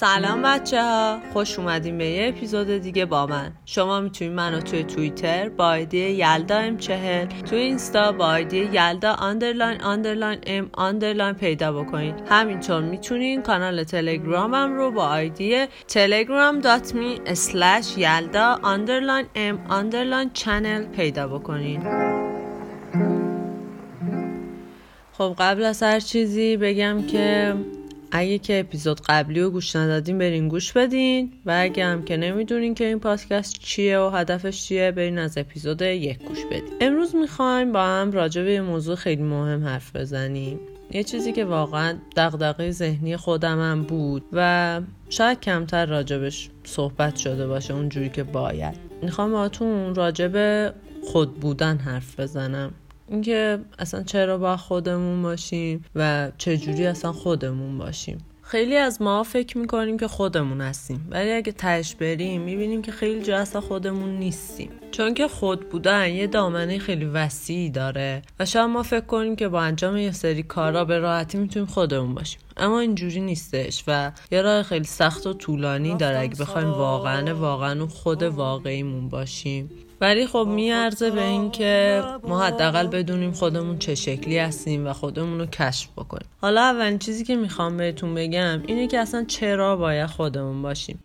سلام بچه ها خوش اومدیم به یه اپیزود دیگه با من. شما می‌تونید منو توی توییتر با آیدی یلدا M چهل توی اینستا با آیدی یلدا underline M پیدا بکنید همینطور می‌تونید کانال تلگرامم رو با آیدی تلگرام dot me slash یلدا M underline channel پیدا بکنید خب قبل از هر چیزی بگم که اگه که اپیزود قبلی رو گوش ندادین برین گوش بدین. و اگه هم که نمی‌دونین که این پادکست چیه و هدفش چیه برین از اپیزود یک گوش بدین. امروز می‌خوایم با هم راجع به موضوع خیلی مهم حرف بزنیم. یه چیزی که واقعا دغدغه ذهنی خودمم بود و شاید کمتر راجبش صحبت شده باشه اونجوری که باید. می‌خوام باهاتون راجع به خود بودن حرف بزنم. اینکه اصلا چرا با خودمون باشیم و چجوری اصلا خودمون باشیم. خیلی از ما فکر می‌کنیم که خودمون هستیم ولی اگه تش بریم می‌بینیم که خیلی جا اصلا خودمون نیستیم. چون که خود بودن یه دامنه خیلی وسیعی داره و شاید ما فکر کنیم که با انجام یه سری کارا به راحتی می‌تونیم خودمون باشیم. اما اینجوری نیستش و یه راه خیلی سخت و طولانی داره اگه بخوایم واقعا واقعا خود واقعیمون باشیم. ولی خب میارزه به اینکه ما حداقل بدونیم خودمون چه شکلی هستیم و خودمون رو کشف بکنیم. حالا اولین چیزی که می‌خوام بهتون بگم اینه که اصلا چرا باید خودمون باشیم.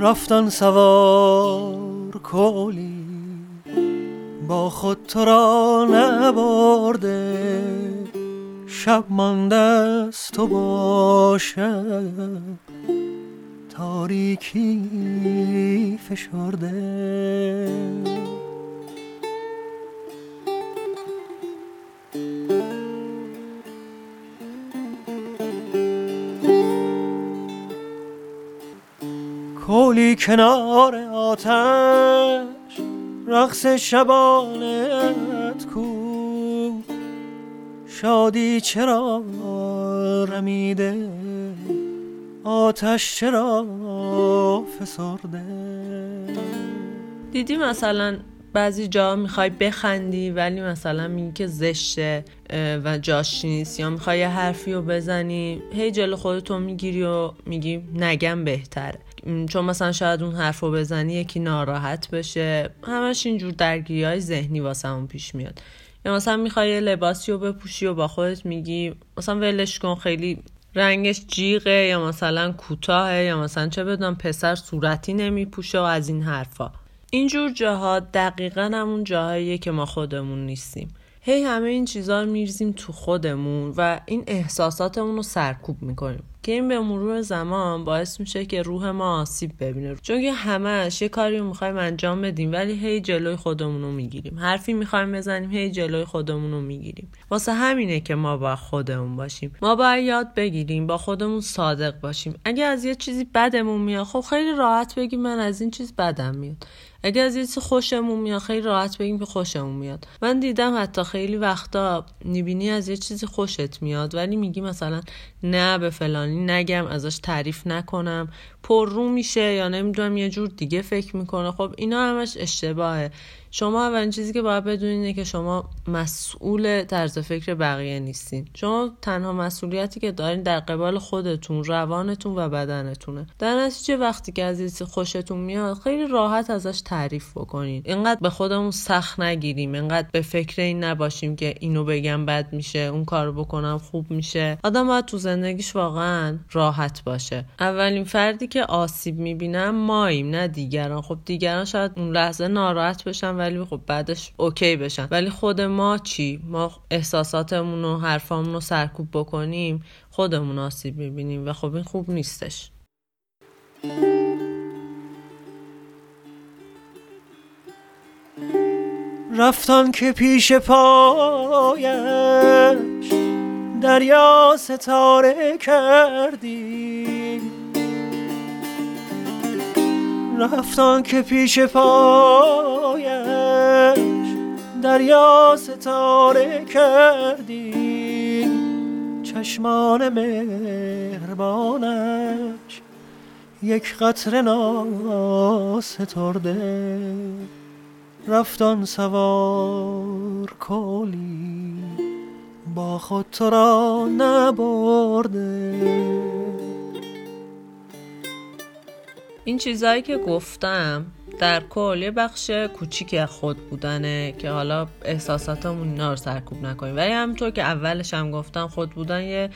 رفتن سوار کلی با خود تو را نبرده. شب مانده است تو باشد تاریکی فشرده کولی کنار آتش رقص شبانت کو. شادی چرا رمیده؟ آتش چرا فسرده؟ دیدی مثلا بعضی جا می‌خوای بخندی ولی مثلا میگی که زشته و جاش نیست یا می‌خوای یه حرفی رو بزنی هی جلو خودتو می‌گیری و میگی نگم بهتره. چون مثلا شاید اون حرف رو بزنی یکی ناراحت بشه. همش اینجور درگیری های ذهنی واسه پیش میاد. یا مثلا می‌خوای لباسی رو بپوشی و با خودت میگی مثلا ولش کن خیلی رنگش جیغه یا مثلا کوتاهه یا مثلا چه بدونم پسر صورتی نمیپوشه و از این حرفا. اینجور جاها دقیقا همون جاهاییه که ما خودمون نیستیم. هی همه این چیزها رو میرزیم تو خودمون و این احساساتمون رو سرکوب می‌کنیم. که این به مرور زمان باعث میشه که روح ما آسیب ببینه. چون که همش یه کاری رو می‌خوایم انجام بدیم ولی هی جلوی خودمون رو می‌گیریم. حرفی می‌خوایم بزنیم هی جلوی خودمون رو می‌گیریم. واسه همینه که ما با خودمون باشیم. ما باید یاد بگیریم با خودمون صادق باشیم. اگه از یه چیزی بدمون میاد خب خیلی راحت بگیم من از این چیز بدم میاد. اگه از یه چیز خوشمون میاد خیلی راحت بگیم که خوشمون میاد. من دیدم حتی خیلی وقتا می‌بینی از یه چیزی خوشت میاد ولی میگی مثلا نه به فلانی نگم ازش تعریف نکنم. پر رو میشه یا نمی‌دونم یه جور دیگه فکر می‌کنه. خب اینا همش اشتباهه. شما اولین چیزی که باید بدونید که شما مسئول طرز فکر بقیه نیستین. شما تنها مسئولیتی که دارین در قبال خودتون روانتون و بدنتونه. در نتیجه وقتی که از خوشتون میاد خیلی راحت ازش تعریف بکنین. اینقدر به خودمون سخت نگیریم. اینقدر به فکر این نباشیم که اینو بگم بد میشه اون کارو بکنم خوب میشه. آدم باید تو زندگیش واقعا راحت باشه. اولین فردی که آسیب می‌بینم ماییم نه دیگران. خب دیگران شاید اون لحظه ناراحت بشن ولی خب بعدش اوکی بشن. ولی خود ما چی؟ ما احساساتمون و حرفامون رو سرکوب بکنیم خودمون آسیب می‌بینیم و خب این خوب نیستش. رفتان که پیش پایش دریا ستاره کردی. رفتان که پیش پایش دریا ستاره کردی. چشمان مهربانش یک قطر ناسترده. رفتان سوار کلی با خود تو را نبرده. این چیزهایی که گفتم در کل یه بخش کوچیکی خود بودنه که حالا احساساتمون اینا رو سرکوب نکنیم. ولی همونطور که اولش هم گفتم خود بودن یه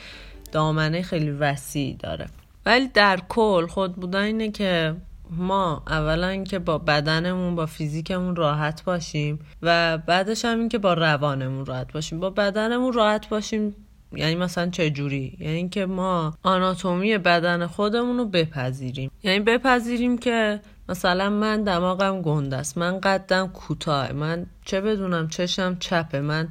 دامنه خیلی وسیع داره. ولی در کل خود بودن اینه که ما اولا که با بدنمون با فیزیکمون راحت باشیم و بعدش هم این که با روانمون راحت باشیم. با بدنمون راحت باشیم یعنی مثلا چه جوری یعنی که ما آناتومی بدن خودمون رو بپذیریم. یعنی بپذیریم که مثلا من دماغم گنده است. من قدم کوتاه من چه بدونم چشم چپه. من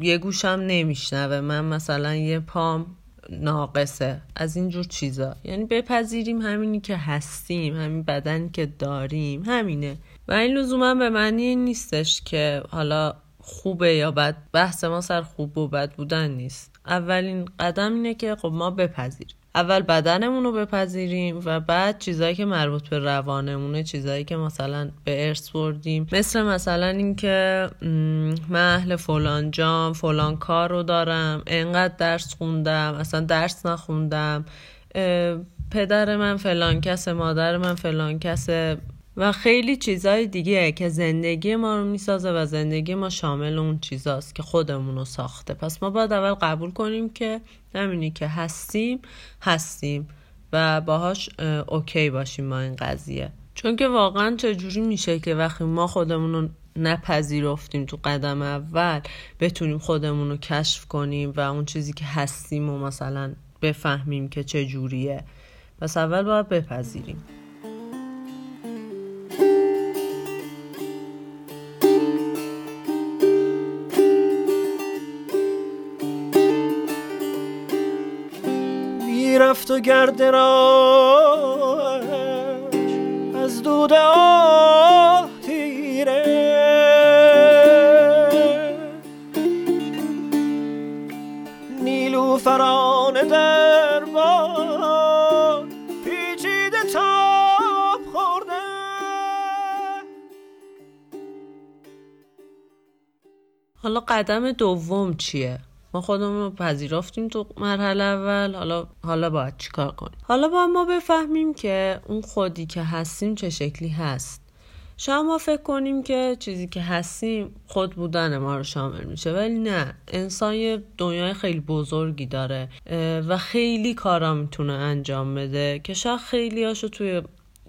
یه گوشم نمیشنوه. من مثلا یه پام ناقصه. از اینجور چیزا. یعنی بپذیریم همینی که هستیم همین بدنی که داریم. همینه. و این لزوما به معنی نیستش که حالا خوبه یا بد؟ بحث ما سر خوب و بد بودن نیست. اولین قدم اینه که خب ما بپذیریم اول بدنمون رو بپذیریم و بعد چیزایی که مربوط به روانمونه چیزایی که مثلا به ارث بردیم. مثل مثلا اینکه من اهل فلان جام فلان کار رو دارم انقدر درس خوندم اصلا درس نخوندم پدر من فلان کس مادر من فلان کسه و خیلی چیزهای دیگه که زندگی ما رو می‌سازه و زندگی ما شامل اون چیزاست که خودمون رو ساخته. پس ما باید اول قبول کنیم که همینی که هستیم هستیم و باهاش اوکی باشیم با این قضیه. چون که واقعا چجوری میشه که وقتی ما خودمون رو نپذیرفتیم تو قدم اول بتونیم خودمون رو کشف کنیم و اون چیزی که هستیم و مثلا بفهمیم که چجوریه. پس اول باید بپذیریم. رفت و گرد از دود آه تیره نیلو فران در پیچیده تاب خورده حالا قدم دوم چیه؟ ما خودمون رو پذیرفتیم تو مرحله اول. حالا حالا باید چیکار کنیم؟ حالا باید ما بفهمیم که اون خودی که هستیم چه شکلی هست. شما ما فکر کنیم که چیزی که هستیم خود بودن ما رو شامل میشه ولی نه. انسان یه دنیای خیلی بزرگی داره و خیلی کارا می‌تونه انجام بده که شاید خیلی هاشو توی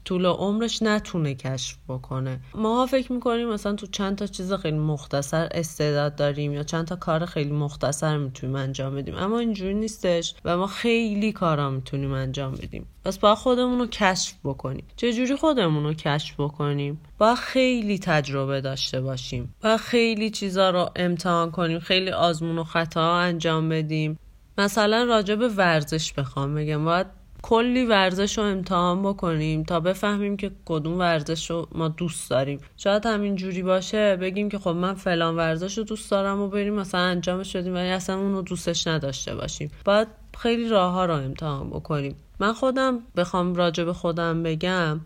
طول عمرش نتونه کشف بکنه. ما فکر می‌کنیم مثلا تو چند تا چیز خیلی مختصر استعداد داریم یا چند تا کار خیلی مختصر می‌تونیم انجام بدیم. اما اینجوری نیستش و ما خیلی کارا می‌تونیم انجام بدیم. پس با خودمون رو کشف بکنیم. چجوری خودمون رو کشف بکنیم؟ با خیلی تجربه داشته باشیم. با خیلی چیزا رو امتحان کنیم. خیلی آزمون و خطا انجام بدیم. مثلا راجع به ورزش بخوام بگم. باید کلی ورزش رو امتحان بکنیم تا بفهمیم که کدوم ورزش رو ما دوست داریم. شاید همین جوری باشه بگیم که خب من فلان ورزش رو دوست دارم و بریم مثلا انجامش بدیم ولی اصلا اون رو دوستش نداشته باشیم. باید خیلی راه ها رو امتحان بکنیم. من خودم بخوام راجع به خودم بگم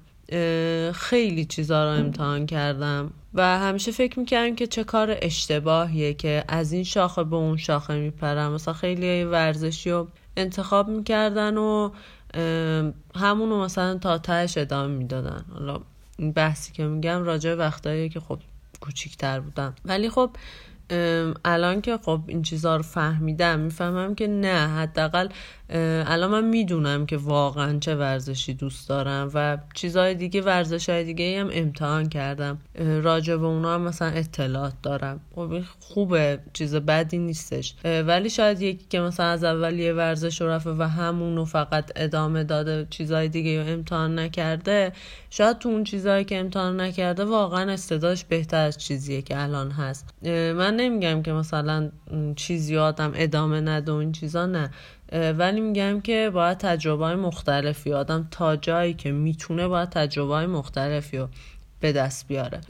خیلی چیزا رو امتحان کردم و همیشه فکر می‌کردم که چه کار اشتباهیه که از این شاخه به اون شاخه میپرم. مثلا خیلی ورزشی رو انتخاب می‌کردن و همونو مثلا تا تهش ادامه می‌دادن. حالا این بحثی که میگم راجع وقتایی که خب کوچیکتر بودم ولی خب الان که خب این چیزها رو فهمیدم می‌فهمم که نه حداقل الان من می‌دونم که واقعا چه ورزشی دوست دارم و چیزهای دیگه ورزش های دیگه هم امتحان کردم. راجع به اونا هم مثلا اطلاعات دارم. خب خوبه چیز بدی نیستش. ولی شاید یکی که مثلا از اول یه ورزش رفته و همونو فقط ادامه داده چیزهای دیگه رو امتحان نکرده شاید تو اون چیزهایی که امتحان نکرده واقعا استعدادش بهتر از چیزیه که الان هست. من نمیگم که مثلا چیزی آدم ادامه نده و این چیزا نه. ولی میگم که باید تجربه های مختلفی آدم تا جایی که می‌تونه باید تجربه های مختلفی رو به دست بیاره.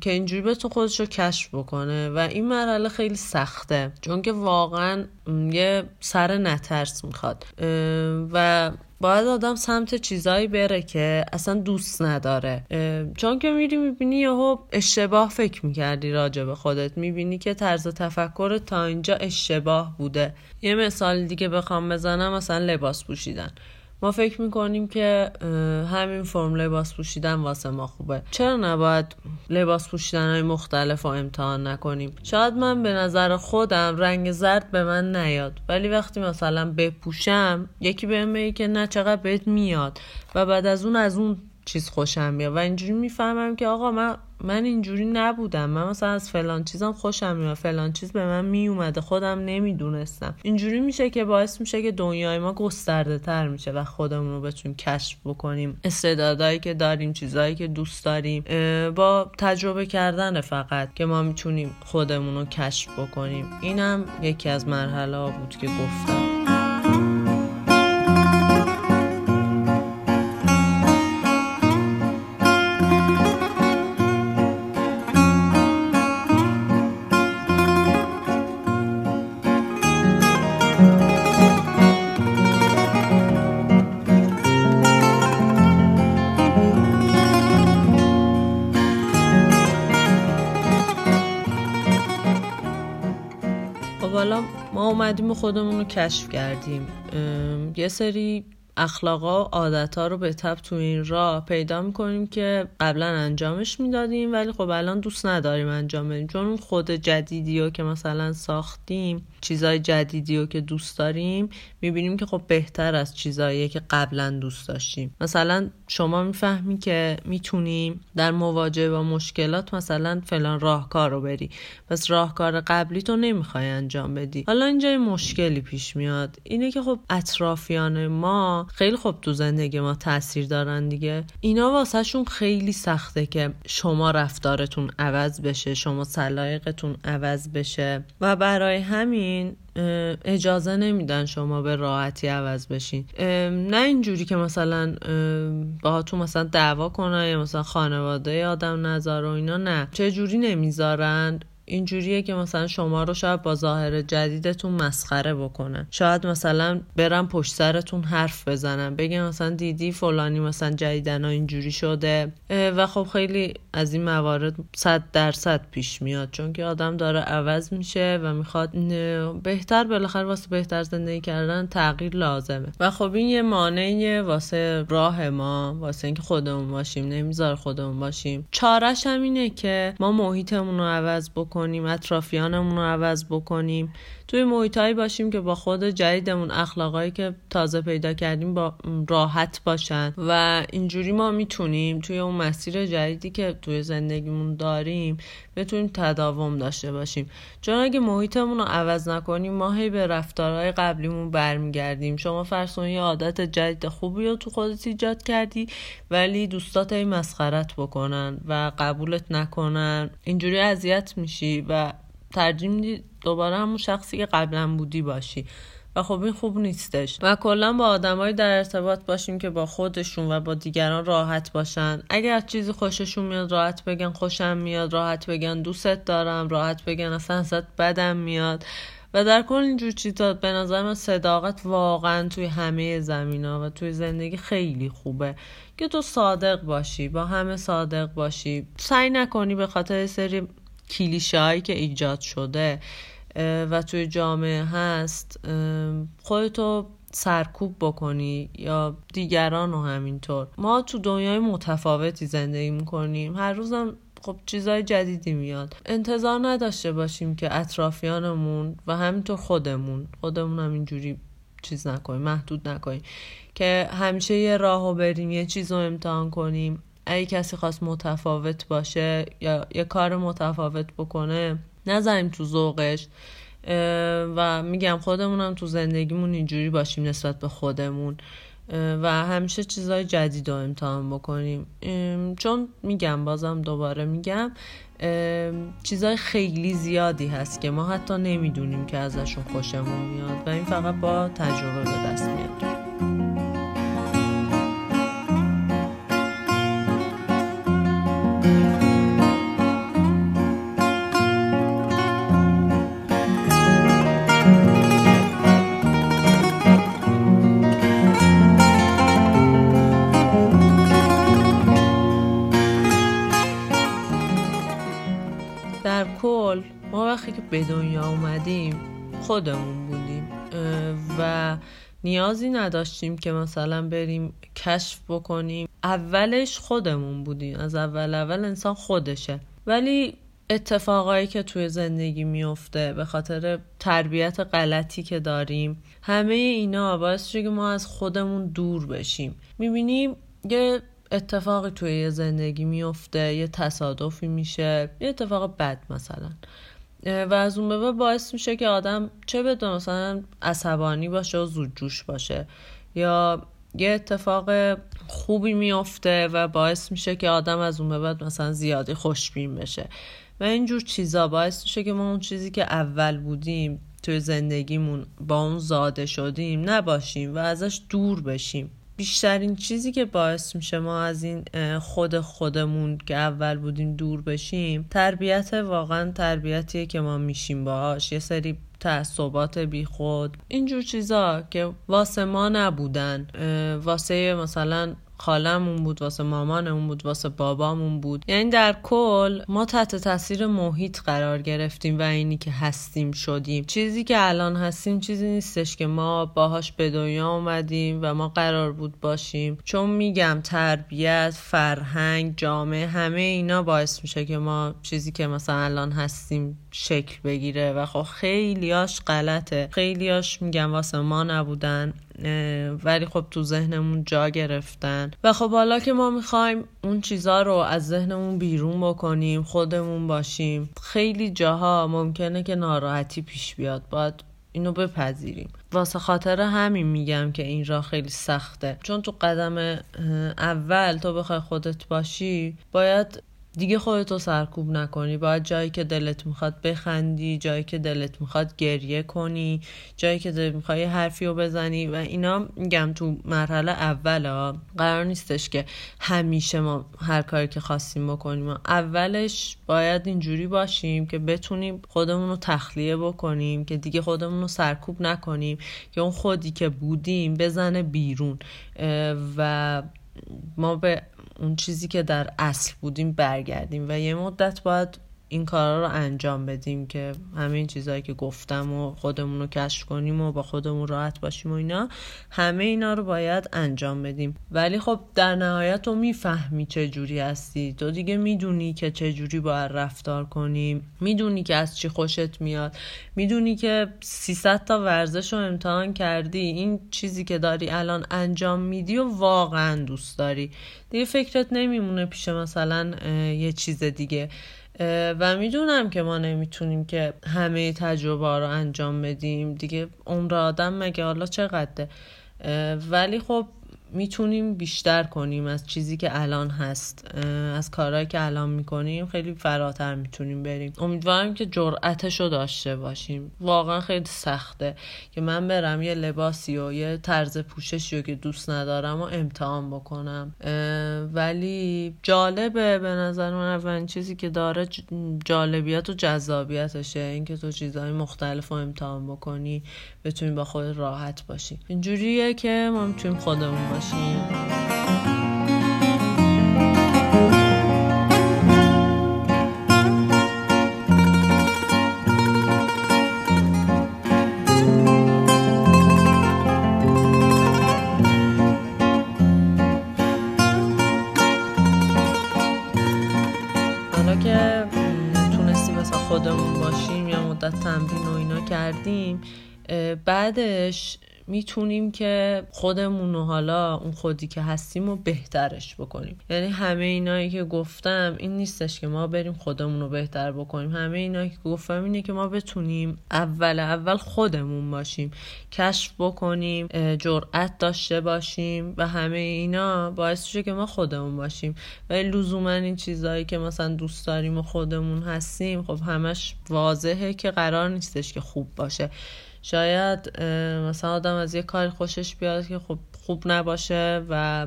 که اینجوری به تو خودش رو کشف بکنه و این مرحله خیلی سخته. چون که واقعا یه سر نترس می‌خواد. و باید آدم سمت چیزایی بره که اصلا دوست نداره. چون که میری می‌بینی یهو اشتباه فکر می‌کردی راجع به خودت. می‌بینی که طرز تفکر تا اینجا اشتباه بوده. یه مثال دیگه بخوام بزنم مثلا لباس پوشیدن. ما فکر می‌کنیم که همین فرم لباس پوشیدن واسه ما خوبه. چرا نباید لباس پوشیدن های مختلف رو امتحان نکنیم؟ شاید من به نظر خودم رنگ زرد به من نیاد. ولی وقتی مثلا بپوشم یکی بهم که نه چقدر بهت میاد؟ و بعد از اون از اون چیز خوشم میاد. و اینجوری می‌فهمم که آقا من من اینجوری نبودم. من مثلا از فلان چیزم خوشم میاد. فلان چیز به من میومده. خودم نمی‌دونستم. اینجوری میشه که باعث میشه که دنیای ما گسترده تر میشه و خودمون رو بتونیم کشف بکنیم. استعدادهایی که داریم چیزهایی که دوست داریم با تجربه کردن فقط که ما می‌تونیم خودمون رو کشف بکنیم. اینم یکی از مرحله بود که گفتم. اومدیم و خودمون رو کشف کردیم. یه سری اخلاقا و عادت ها رو به تب تو این راه پیدا می‌کنیم که قبلا انجامش می‌دادیم ولی خب الان دوست نداریم انجام بدیم. چون خود جدیدی رو که مثلا ساختیم چیزای جدیدی رو که دوست داریم می‌بینیم که خب بهتر از چیزایی که قبلا دوست داشتیم. مثلا شما می‌فهمی که می‌تونیم در مواجهه با مشکلات مثلا فلان راهکار رو بری. پس راهکار قبلی تو نمی‌خوای انجام بدی. حالا اینجا مشکلی پیش میاد. اینه که خب اطرافیان ما خیلی خوب تو زندگی ما تاثیر دارن دیگه. اینا واسهشون خیلی سخته که شما رفتارتون عوض بشه شما سلایقتون عوض بشه. و برای همین اجازه نمیدن شما به راحتی عوض بشین. نه اینجوری که مثلا تو مثلا دعوا کنن یا مثلا خانواده آدم نظر و اینا نه. چه جوری نمی‌ذارن؟ اینجوریه که مثلا شما رو شاید با ظاهر جدیدتون مسخره بکنن. شاید مثلا برم پشت سرتون حرف بزنن. بگن مثلا دیدی فلانی مثلا جدیدن اینجوری شده. و خب خیلی از این موارد صد درصد پیش میاد. چون که آدم داره عوض میشه و می‌خواد بهتر بالاخره واسه بهتر زندگی کردن تغییر لازمه. و خب این یه مانعیه واسه راه ما واسه اینکه خودمون باشیم. نمیذار خودمون باشیم. چارش هم اینه که ما محیطمون رو عوض بکنیم. بکنیم اطرافیانمون رو عوض بکنیم. توی محیطهایی باشیم که با خود جدیدمون اخلاقایی که تازه پیدا کردیم با راحت باشن. و اینجوری ما می‌تونیم توی اون مسیر جدیدی که توی زندگیمون داریم بتونیم تداوم داشته باشیم. چون اگه محیطمون رو عوض نکنیم ما هی به رفتارهای قبلیمون برمیگردیم. شما فرسون یه عادت جدید خوبی رو تو خودت ایجاد کردی ولی دوستات هی مسخرت بکنن و قبولت نکنن. اینجوری اذیت میشی. و ترجیح میدی دوباره همون شخصی که قبلا بودی باشی. و خب این خوب نیستش. و کلا با آدمایی در ارتباط باشیم که با خودشون و با دیگران راحت باشن. اگر چیزی خوششون میاد راحت بگن خوشم میاد. راحت بگن دوستت دارم. راحت بگن اصلا ازت بدم میاد. و در کل اینجور چیزا به نظر من صداقت واقعا توی همه زمین ها و توی زندگی خیلی خوبه که تو صادق باشی با همه صادق باشی. سعی نکنی به خاطر سری کلیشه هایی که ایجاد شده و توی جامعه هست خودتو سرکوب بکنی یا دیگران رو همینطور. ما تو دنیای متفاوتی زندگی می‌کنیم. هر روزم خب چیزای جدیدی میاد. انتظار نداشته باشیم که اطرافیانمون و همینطور خودمون خودمون هم اینجوری چیز نکنیم محدود نکنیم که همیشه یه راهو بریم یه چیز رو امتحان کنیم. اگه کسی خواست متفاوت باشه یا یه کار متفاوت بکنه نذاریم تو ذوقش. و میگم خودمونم تو زندگیمون اینجوری باشیم نسبت به خودمون. و همیشه چیزهای جدید رو امتحان بکنیم. چون میگم بازم دوباره میگم چیزهای خیلی زیادی هست که ما حتی نمی‌دونیم که ازشون خوشمون میاد و این فقط با تجربه به دست میاد. به دنیا اومدیم خودمون بودیم و نیازی نداشتیم که مثلا بریم کشف بکنیم. اولش خودمون بودیم از اول اول انسان خودشه. ولی اتفاقایی که توی زندگی میفته به خاطر تربیت غلطی که داریم همه اینا باعث شده که ما از خودمون دور بشیم. می‌بینیم یه اتفاقی توی زندگی میفته یه تصادفی میشه یه اتفاق بد مثلا. و از اون به باعث میشه که آدم چه بدون مثلا عصبانی باشه و زود جوش باشه یا یه اتفاق خوبی میفته و باعث میشه که آدم از اون به بعد مثلا زیادی خوشبین بشه. و اینجور چیزا باعث میشه که ما اون چیزی که اول بودیم توی زندگیمون با اون زاده شدیم نباشیم و ازش دور بشیم. بیشترین چیزی که باعث میشه ما از این خود خودمون که اول بودیم دور بشیم تربیت واقعا تربیتیه که ما میشیم باهاش. یه سری تعصبات بی خود اینجور چیزا که واسه ما نبودن. واسه مثلا خالمون بود واسه مامانمون بود واسه بابامون بود. یعنی در کل ما تحت تاثیر محیط قرار گرفتیم و اینی که هستیم شدیم. چیزی که الان هستیم چیزی نیستش که ما باهاش به دنیا اومدیم و ما قرار بود باشیم. چون میگم تربیت فرهنگ جامعه همه اینا باعث میشه که ما چیزی که مثلا الان هستیم شکل بگیره و خب خیلیاش غلطه. خیلیاش میگم واسه ما نبودن ولی خب تو ذهنمون جا گرفتن. و خب حالا که ما می‌خوایم اون چیزا رو از ذهنمون بیرون بکنیم خودمون باشیم خیلی جاها ممکنه که ناراحتی پیش بیاد. باید اینو بپذیریم. واسه خاطر همین میگم که این راه خیلی سخته. چون تو قدم اول تو بخوای خودت باشی باید دیگه خودتو سرکوب نکنی. باید جایی که دلت می‌خواد بخندی جایی که دلت می‌خواد گریه کنی جایی که دلت می‌خواد حرفی رو بزنی و اینا میگم تو مرحله اول ها قرار نیستش که همیشه ما هر کاری که خواستیم بکنیم. اولش باید اینجوری باشیم که بتونیم خودمون رو تخلیه بکنیم که دیگه خودمون رو سرکوب نکنیم که اون خودی که بودیم بزنه بیرون. و ما به اون چیزی که در اصل بودیم برگردیم و یه مدت باید این کارا رو انجام بدیم که همه این چیزهایی که گفتم و خودمون رو کشف کنیم و با خودمون راحت باشیم و اینا همه اینا رو باید انجام بدیم. ولی خب در نهایت تو می‌فهمی چه جوری هستی. تو دیگه می‌دونی که چه جوری باید رفتار کنیم. می‌دونی که از چی خوشت میاد. می‌دونی که 300 تا ورزش رو امتحان کردی. این چیزی که داری الان انجام میدی و واقعا دوست داری. دیگه فکرت نمیمونه پیش مثلا یه چیز دیگه. و می‌دونم که ما نمی‌تونیم که همه تجربه رو انجام بدیم. دیگه عمر آدم مگه؟ حالا چقدره؟ ولی خب می‌تونیم بیشتر کنیم از چیزی که الان هست از کارهایی که الان می‌کنیم خیلی فراتر می‌تونیم بریم. امیدوارم که جرأتش رو داشته باشیم. واقعا خیلی سخته که من برم یه لباسی و یه طرز پوششی رو که دوست ندارم و امتحان بکنم. ولی جالبه به نظر من اولین چیزی که داره جالبیت و جذابیتشه. اینکه تو چیزهای مختلف رو امتحان بکنی بتونی با خود راحت باشی. اینجوریه که ما می‌تونیم خودمون باشیم. حالا که تونستیم خودمون باشیم یا مدت تمرین و اینا کردیم بعدش می‌تونیم که خودمون و حالا اون خودی که هستیم رو بهترش بکنیم. یعنی همه اینایی که گفتم این نیستش که ما بریم خودمون رو بهتر بکنیم. همه اینایی که گفتم اینه که ما بتونیم اول اول خودمون باشیم کشف بکنیم جرأت داشته باشیم و همه اینا باعث میشه که ما خودمون باشیم. ولی لزوما این چیزهایی که مثلا دوست داریم و خودمون هستیم خب همش واضحه که قرار نیستش که خوب باشه. شاید مثلا آدم از یه کاری خوشش بیاد که خب خوب نباشه و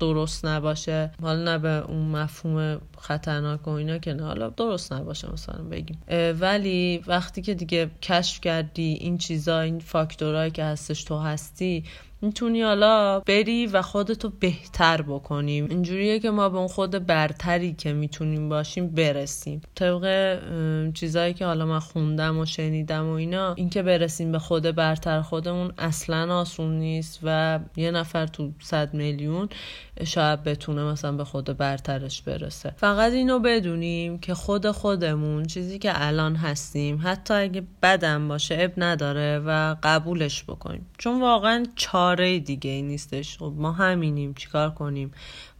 درست نباشه. حالا نه به اون مفهوم خطرناک و اینا که نه حالا درست نباشه مثلا بگیم. ولی وقتی که دیگه کشف کردی این چیزا این فاکتورهایی که هستش تو هستی می‌تونی حالا بری و خودتو بهتر بکنیم. اینجوریه که ما به اون خود برتری که می‌تونیم باشیم برسیم. طبق چیزایی که حالا من خوندم و شنیدم و اینا اینکه برسیم به خود برتر خودمون اصلا آسون نیست و یه نفر تو صد میلیون شاید بتونه مثلا به خود برترش برسه. فقط اینو بدونیم که خود خودمون چیزی که الان هستیم حتی اگه بدم باشه اب نداره و قبولش بکنیم. چون واقعا چاره دیگه ای نیستش. خب ما همینیم چیکار کنیم؟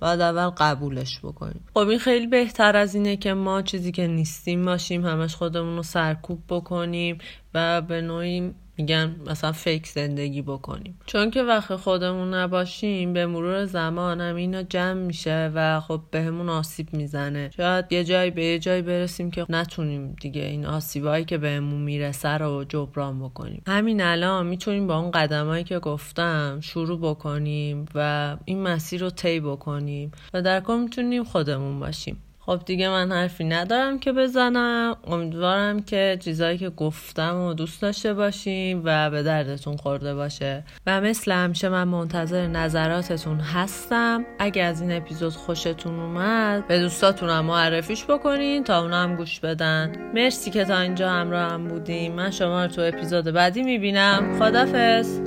باید اول قبولش بکنیم. خب این خیلی بهتر از اینه که ما چیزی که نیستیم باشیم همش خودمون رو سرکوب بکنیم و به نوعی میگن مثلا فیک زندگی بکنیم. چون که وقت خودمون نباشیم به مرور زمان هم اینا جمع میشه و خب بهمون آسیب می‌زنه. شاید یه جایی به یه جایی برسیم که نتونیم دیگه این آسیبایی که بهمون می‌رسه رو جبران بکنیم. همین الان می‌تونیم با اون قدمایی که گفتم شروع بکنیم و این مسیر رو طی بکنیم و در کل می‌تونیم خودمون باشیم. خب دیگه من حرفی ندارم که بزنم. امیدوارم که چیزایی که گفتم و دوست داشته باشیم و به دردتون خورده باشه. و مثل همیشه من منتظر نظراتتون هستم. اگه از این اپیزود خوشتون اومد به دوستاتونم معرفیش بکنین تا اونا هم گوش بدن. مرسی که تا اینجا همراه هم بودیم. من شما رو تو اپیزود بعدی می‌بینم. خدافز